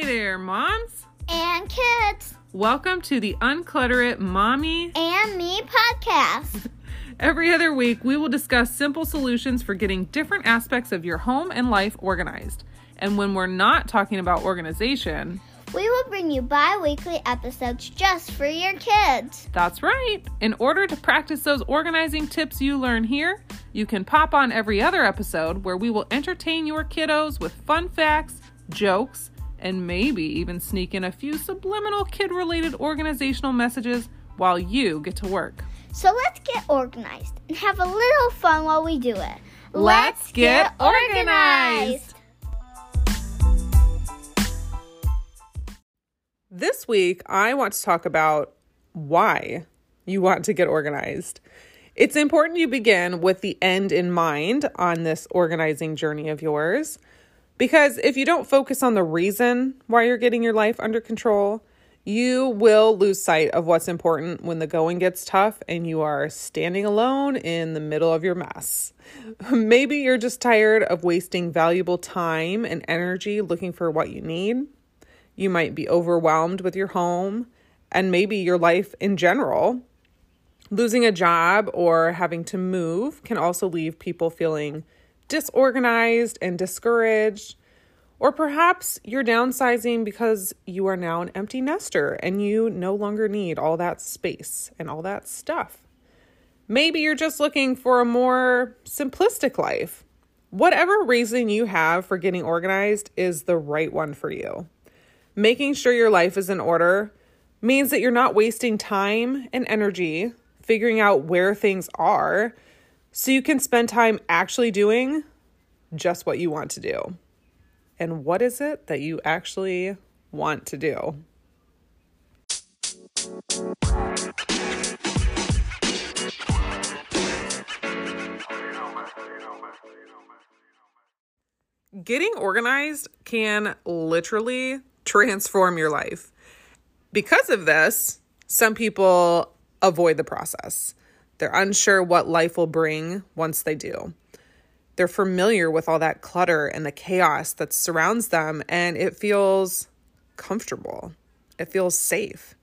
Hey there, moms. and kids Welcome to the Unclutter It Mommy. and me podcast. Every other week, we will discuss simple solutions for getting different aspects of your home and life organized. And when we're not talking about organization, We will bring you bi weekly episodes just for your kids. that's right. In order to practice those organizing tips you learn here, you can pop on every other episode where we will entertain your kiddos with fun facts, jokes, and maybe even sneak in a few subliminal kid related organizational messages while you get to work. So let's get organized and have a little fun while we do it. Let's get organized. This week, I want to talk about why you want to get organized. It's important you begin with the end in mind on this organizing journey of yours. Because if you don't focus on the reason why you're getting your life under control, you will lose sight of what's important when the going gets tough and you are standing alone in the middle of your mess. Maybe you're just tired of wasting valuable time and energy looking for what you need. You might be overwhelmed with your home and maybe your life in general. Losing a job or having to move can also leave people feeling disorganized and discouraged. Or perhaps you're downsizing because you are now an empty nester and you no longer need all that space and all that stuff. Maybe you're just looking for a more simplistic life. Whatever reason you have for getting organized is the right one for you. Making sure your life is in order means that you're not wasting time and energy figuring out where things are so you can spend time actually doing just what you want to do. And what is it that you actually want to do? Getting organized can literally transform your life. Because of this, some people avoid the process. They're unsure what life will bring once they do. They're familiar with all that clutter and the chaos that surrounds them, and it feels comfortable. It feels safe.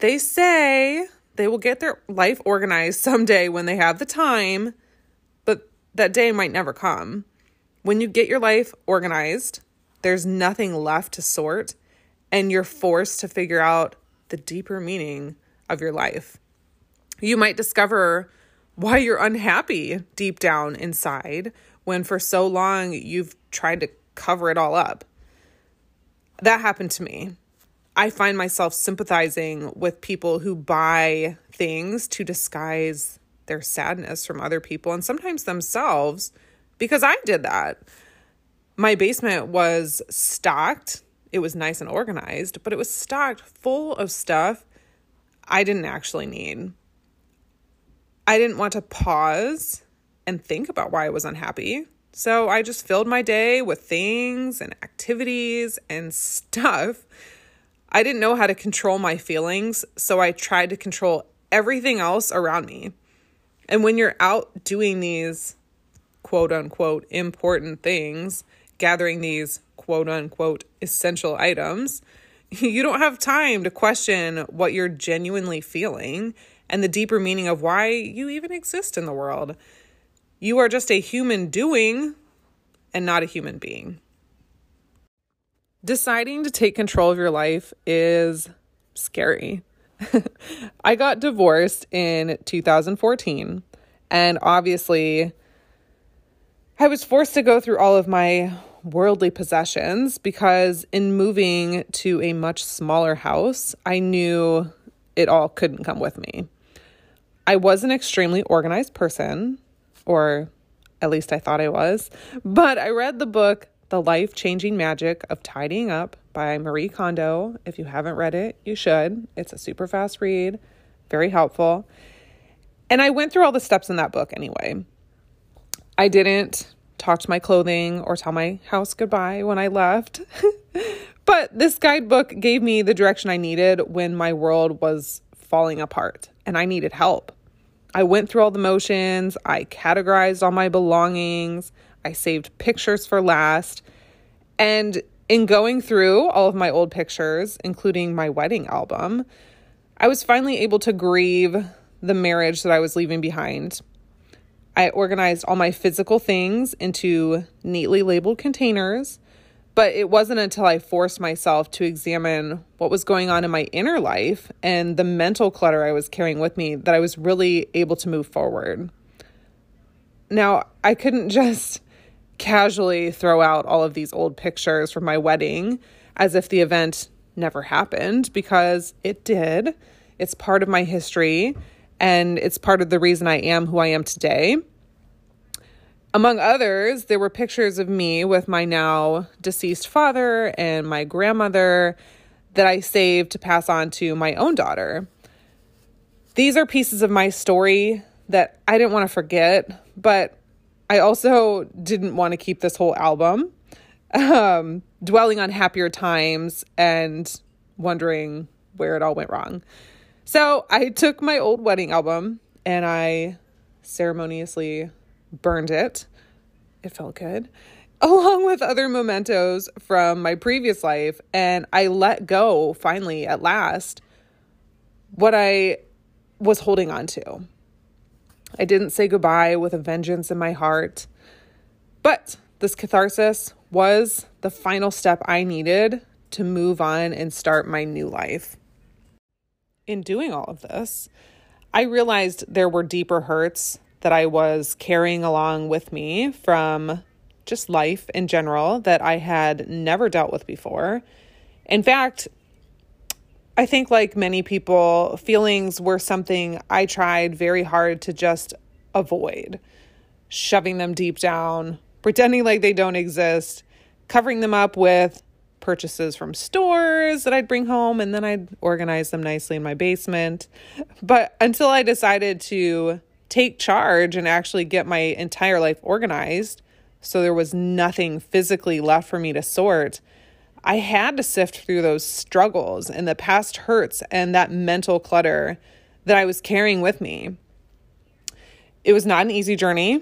They say they will get their life organized someday when they have the time, but that day might never come. When you get your life organized, there's nothing left to sort, and you're forced to figure out the deeper meaning of your life. You might discover why you're unhappy deep down inside when for so long you've tried to cover it all up. That happened to me. I find myself sympathizing with people who buy things to disguise their sadness from other people and sometimes themselves because I did that. My basement was stocked. It was nice and organized, but it was stocked full of stuff I didn't actually need. I didn't want to pause and think about why I was unhappy. So I just filled my day with things and activities and stuff. I didn't know how to control my feelings, so I tried to control everything else around me. And when you're out doing these quote unquote important things, gathering these quote unquote essential items, you don't have time to question what you're genuinely feeling and the deeper meaning of why you even exist in the world. You are just a human doing and not a human being. Deciding to take control of your life is scary. I got divorced in 2014, and obviously, I was forced to go through all of my worldly possessions because in moving to a much smaller house, I knew it all couldn't come with me. I was an extremely organized person, or at least I thought I was, but I read the book The Life Changing Magic of Tidying Up by Marie Kondo. If you haven't read it, you should. It's a super fast read, very helpful. And I went through all the steps in that book anyway. I didn't talk to my clothing or tell my house goodbye when I left. but this guidebook gave me the direction I needed when my world was falling apart and I needed help. I went through all the motions, I categorized all my belongings, I saved pictures for last, and In going through all of my old pictures, including my wedding album, I was finally able to grieve the marriage that I was leaving behind. I organized all my physical things into neatly labeled containers, but it wasn't until I forced myself to examine what was going on in my inner life and the mental clutter I was carrying with me that I was really able to move forward. Now, I couldn't just casually throw out all of these old pictures from my wedding as if the event never happened because it did. It's part of my history and it's part of the reason I am who I am today. Among others, there were pictures of me with my now deceased father and my grandmother that I saved to pass on to my own daughter. These are pieces of my story that I didn't want to forget, but I also didn't want to keep this whole album. Um, dwelling on happier times and wondering where it all went wrong. So I took my old wedding album and I ceremoniously burned it. It felt good. Along with other mementos from my previous life. And I let go finally, at last, what I was holding on to. I didn't say goodbye with a vengeance in my heart. But this catharsis was the final step I needed to move on and start my new life in doing all of this, I realized there were deeper hurts that I was carrying along with me from just life in general that I had never dealt with before. In fact, I think, like many people, feelings were something I tried very hard to just avoid, shoving them deep down, pretending like they don't exist, covering them up with purchases from stores that I'd bring home and then I'd organize them nicely in my basement. But until I decided to take charge and actually get my entire life organized, so there was nothing physically left for me to sort, I had to sift through those struggles and the past hurts and that mental clutter that I was carrying with me. It was not an easy journey.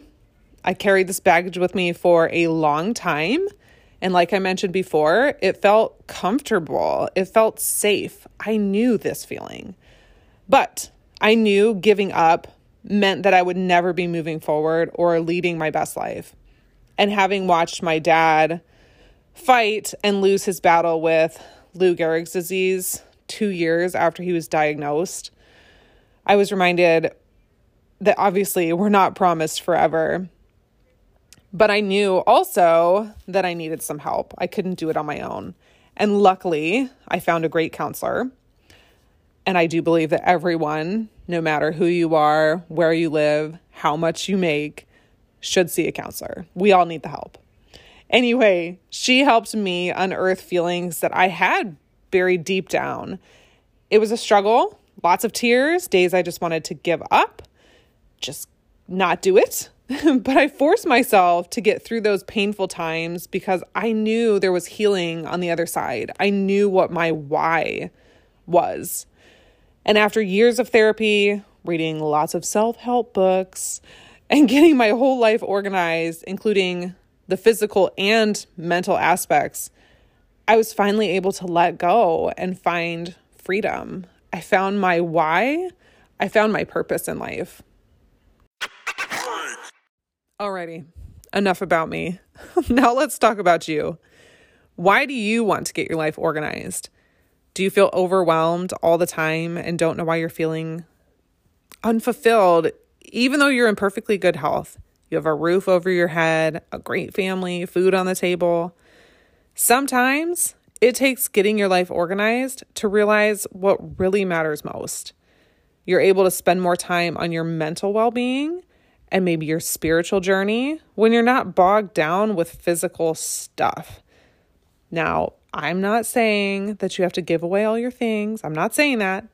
I carried this baggage with me for a long time and like I mentioned before, it felt comfortable. It felt safe. I knew this feeling. But I knew giving up meant that I would never be moving forward or leading my best life. And having watched my dad fight and lose his battle with Lou Gehrig's disease two years after he was diagnosed, I was reminded that obviously we're not promised forever. But I knew also that I needed some help. I couldn't do it on my own. And luckily, I found a great counselor. And I do believe that everyone, no matter who you are, where you live, how much you make, should see a counselor. We all need the help. Anyway, she helped me unearth feelings that I had buried deep down. It was a struggle, lots of tears, days I just wanted to give up, just not do it. but I forced myself to get through those painful times because I knew there was healing on the other side. I knew what my why was. And after years of therapy, reading lots of self help books, and getting my whole life organized, including the physical and mental aspects, I was finally able to let go and find freedom. I found my why, I found my purpose in life. Alrighty, enough about me. now let's talk about you. Why do you want to get your life organized? Do you feel overwhelmed all the time and don't know why you're feeling unfulfilled, even though you're in perfectly good health? You have a roof over your head, a great family, food on the table. Sometimes it takes getting your life organized to realize what really matters most. You're able to spend more time on your mental well being and maybe your spiritual journey when you're not bogged down with physical stuff. Now, I'm not saying that you have to give away all your things. I'm not saying that.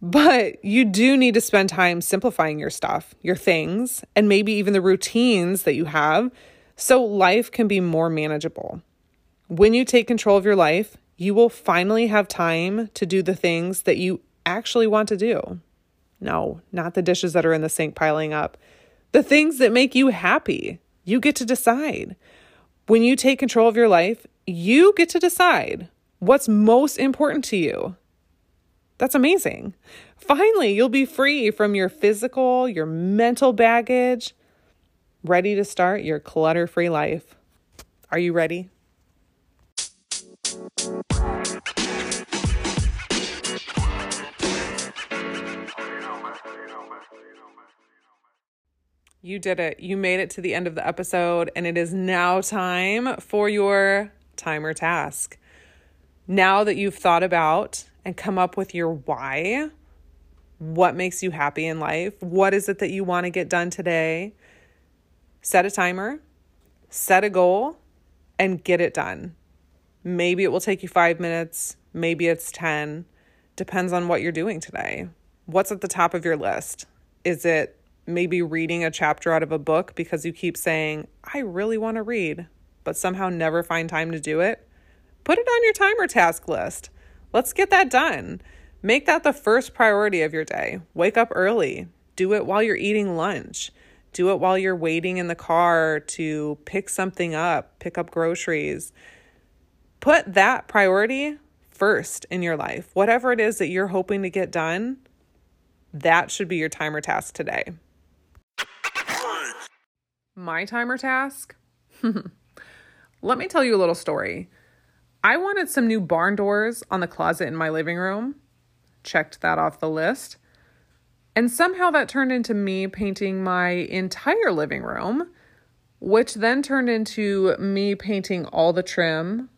But you do need to spend time simplifying your stuff, your things, and maybe even the routines that you have so life can be more manageable. When you take control of your life, you will finally have time to do the things that you actually want to do. No, not the dishes that are in the sink piling up the things that make you happy. You get to decide. When you take control of your life, you get to decide what's most important to you. That's amazing. Finally, you'll be free from your physical, your mental baggage, ready to start your clutter free life. Are you ready? You did it. You made it to the end of the episode, and it is now time for your timer task. Now that you've thought about and come up with your why, what makes you happy in life, what is it that you want to get done today, set a timer, set a goal, and get it done. Maybe it will take you five minutes, maybe it's 10, depends on what you're doing today. What's at the top of your list? Is it maybe reading a chapter out of a book because you keep saying, I really want to read, but somehow never find time to do it, put it on your timer task list. Let's get that done. Make that the first priority of your day. Wake up early. Do it while you're eating lunch. Do it while you're waiting in the car to pick something up, pick up groceries. Put that priority first in your life. Whatever it is that you're hoping to get done, that should be your timer task today my timer task? Let me tell you a little story. I wanted some new barn doors on the closet in my living room. Checked that off the list. And somehow that turned into me painting my entire living room, which then turned into me painting all the trim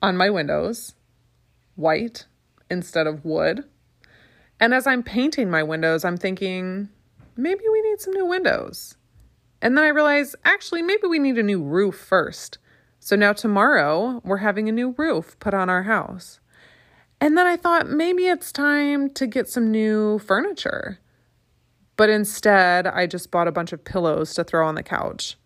on my windows white instead of wood. And as I'm painting my windows, I'm thinking, maybe we need some new windows. And then I realized actually, maybe we need a new roof first. So now tomorrow, we're having a new roof put on our house. And then I thought maybe it's time to get some new furniture. But instead, I just bought a bunch of pillows to throw on the couch.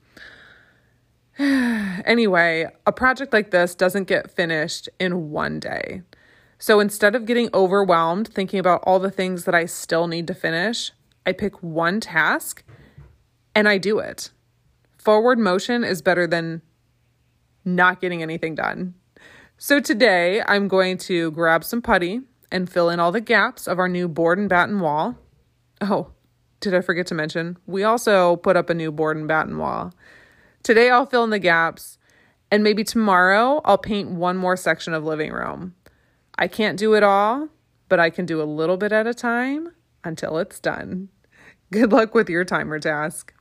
anyway, a project like this doesn't get finished in one day. So instead of getting overwhelmed thinking about all the things that I still need to finish, I pick one task and I do it. Forward motion is better than not getting anything done. So today I'm going to grab some putty and fill in all the gaps of our new board and batten wall. Oh, did I forget to mention? We also put up a new board and batten wall. Today I'll fill in the gaps and maybe tomorrow I'll paint one more section of living room. I can't do it all, but I can do a little bit at a time until it's done. Good luck with your timer task.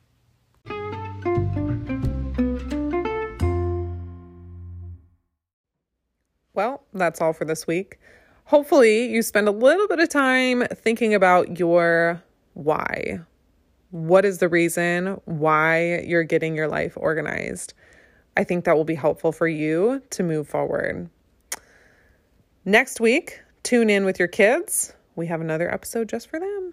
Well, that's all for this week. Hopefully, you spend a little bit of time thinking about your why. What is the reason why you're getting your life organized? I think that will be helpful for you to move forward. Next week, tune in with your kids. We have another episode just for them.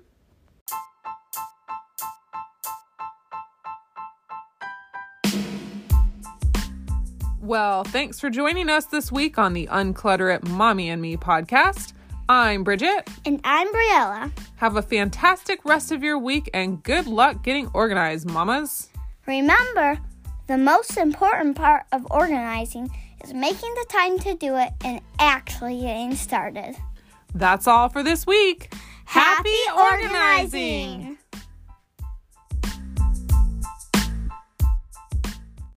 Well, thanks for joining us this week on the Unclutter It Mommy and Me podcast. I'm Bridget. And I'm Briella. Have a fantastic rest of your week and good luck getting organized, mamas. Remember, the most important part of organizing is making the time to do it and actually getting started. That's all for this week. Happy, Happy organizing. organizing.